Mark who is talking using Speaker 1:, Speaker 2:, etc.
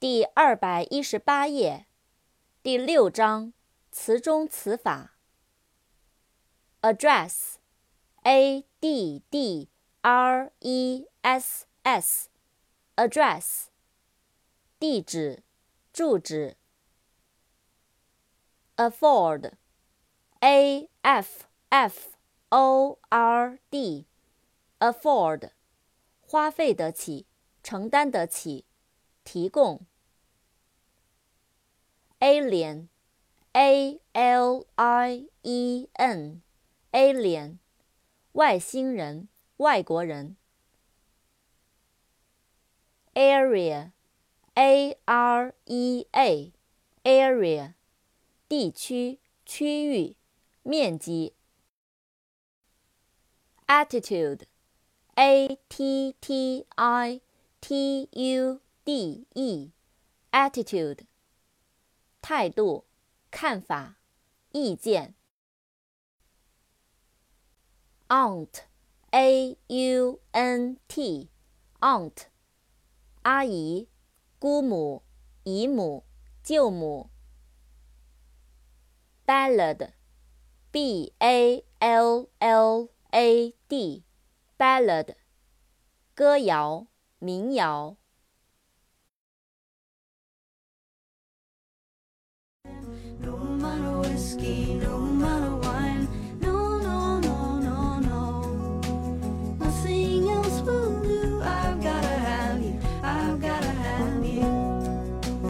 Speaker 1: 第二百一十八页，第六章词中词法。address，a d d r e s s，address，地址，住址。afford，a f f o r d，afford，花费得起，承担得起。提供。Alien，a l i e n，alien，外星人，外国人。area，a r e a，area，地区，区域，面积。attitude，a t t i t u。d e attitude 态度、看法、意见。aunt a u n t aunt 阿姨、姑母、姨母、舅母。ballad b a l l a d ballad 歌谣、民谣。
Speaker 2: No more whiskey, no